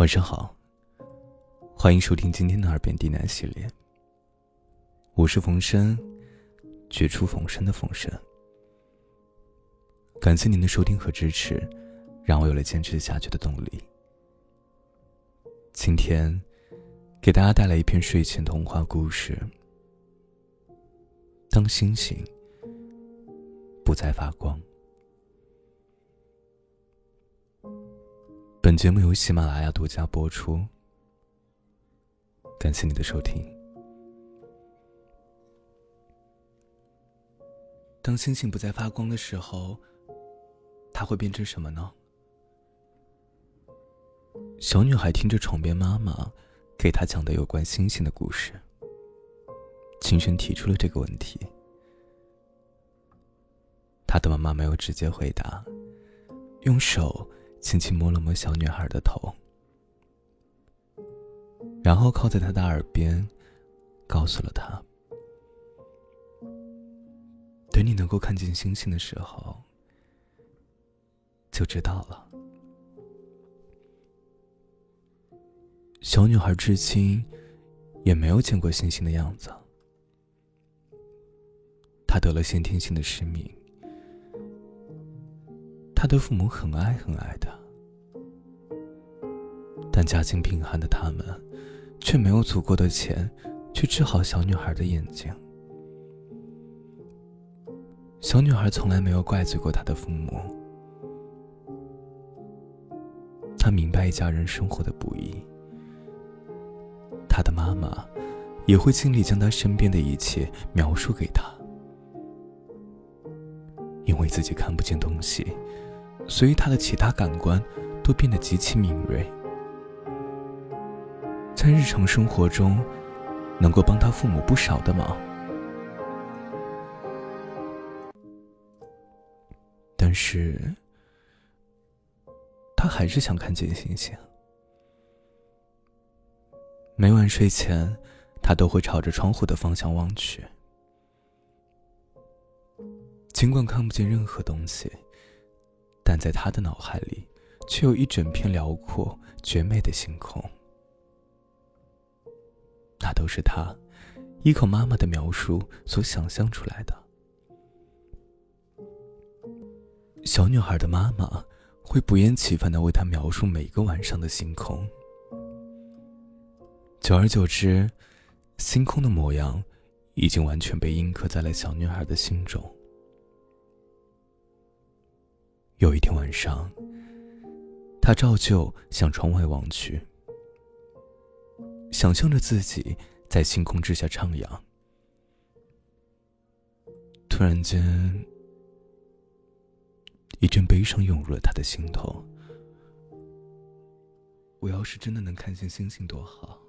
晚上好，欢迎收听今天的耳边低喃系列。我是冯生，绝处逢生的冯生。感谢您的收听和支持，让我有了坚持下去的动力。今天给大家带来一篇睡前童话故事。当星星不再发光。本节目由喜马拉雅独家播出，感谢你的收听。当星星不再发光的时候，它会变成什么呢？小女孩听着床边妈妈给她讲的有关星星的故事，轻声提出了这个问题。她的妈妈没有直接回答，用手。轻轻摸了摸小女孩的头，然后靠在她的耳边，告诉了她：“等你能够看见星星的时候，就知道了。”小女孩至今也没有见过星星的样子。她得了先天性的失明。他的父母很爱很爱他，但家境贫寒的他们，却没有足够的钱去治好小女孩的眼睛。小女孩从来没有怪罪过她的父母，她明白一家人生活的不易，她的妈妈也会尽力将她身边的一切描述给她，因为自己看不见东西。所以，他的其他感官都变得极其敏锐，在日常生活中，能够帮他父母不少的忙。但是，他还是想看见星星。每晚睡前，他都会朝着窗户的方向望去，尽管看不见任何东西。但在他的脑海里，却有一整片辽阔、绝美的星空。那都是他依靠妈妈的描述所想象出来的。小女孩的妈妈会不厌其烦的为她描述每个晚上的星空。久而久之，星空的模样已经完全被印刻在了小女孩的心中。有一天晚上，他照旧向窗外望去，想象着自己在星空之下徜徉。突然间，一阵悲伤涌入了他的心头。我要是真的能看见星星，多好！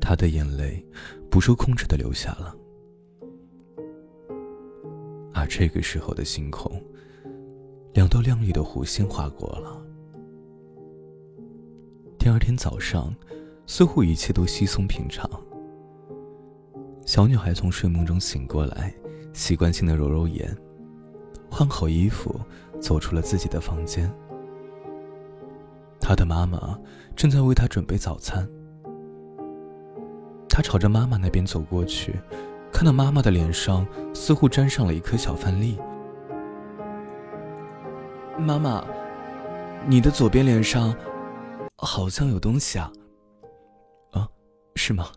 他的眼泪不受控制的流下了。而这个时候的星空，两道亮丽的弧线划过了。第二天早上，似乎一切都稀松平常。小女孩从睡梦中醒过来，习惯性的揉揉眼，换好衣服，走出了自己的房间。她的妈妈正在为她准备早餐。她朝着妈妈那边走过去。看到妈妈的脸上似乎沾上了一颗小饭粒。妈妈，你的左边脸上好像有东西啊。啊，是吗？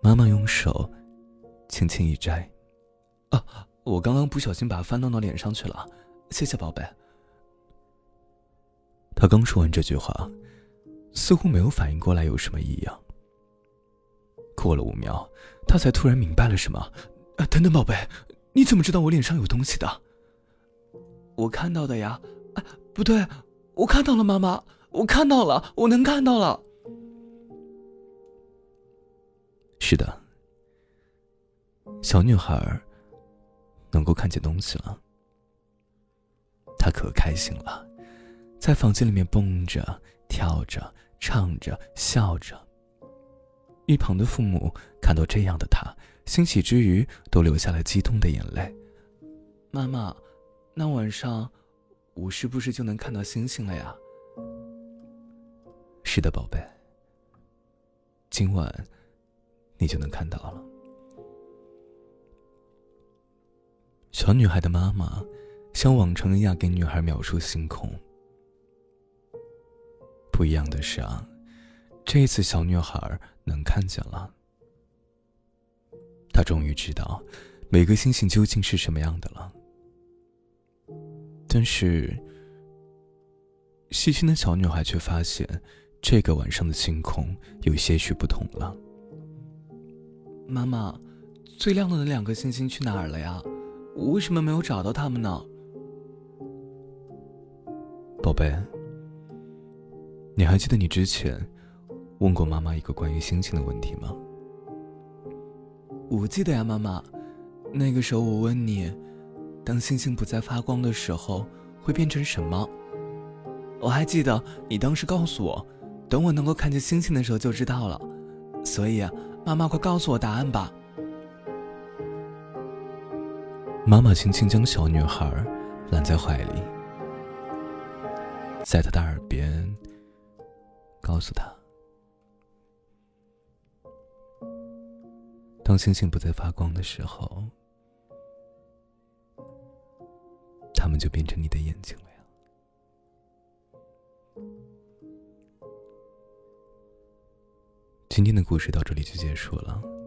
妈妈用手轻轻一摘。啊，我刚刚不小心把饭弄到脸上去了，谢谢宝贝。他刚说完这句话，似乎没有反应过来有什么异样。过了五秒，他才突然明白了什么。啊，等等，宝贝，你怎么知道我脸上有东西的？我看到的呀。啊，不对，我看到了，妈妈，我看到了，我能看到了。是的，小女孩能够看见东西了。她可开心了，在房间里面蹦着、跳着、唱着、笑着。一旁的父母看到这样的他，欣喜之余都流下了激动的眼泪。妈妈，那晚上我是不是就能看到星星了呀？是的，宝贝。今晚你就能看到了。小女孩的妈妈像往常一样给女孩描述星空。不一样的是啊，这次小女孩能看见了。她终于知道每个星星究竟是什么样的了。但是，细心的小女孩却发现，这个晚上的星空有些许不同了。妈妈，最亮的那两颗星星去哪儿了呀？我为什么没有找到他们呢？宝贝，你还记得你之前问过妈妈一个关于星星的问题吗？我记得呀，妈妈。那个时候我问你。当星星不再发光的时候，会变成什么？我还记得你当时告诉我，等我能够看见星星的时候就知道了。所以，妈妈快告诉我答案吧。妈妈轻轻将小女孩揽在怀里，在她的耳边告诉她：当星星不再发光的时候。他们就变成你的眼睛了呀。今天的故事到这里就结束了。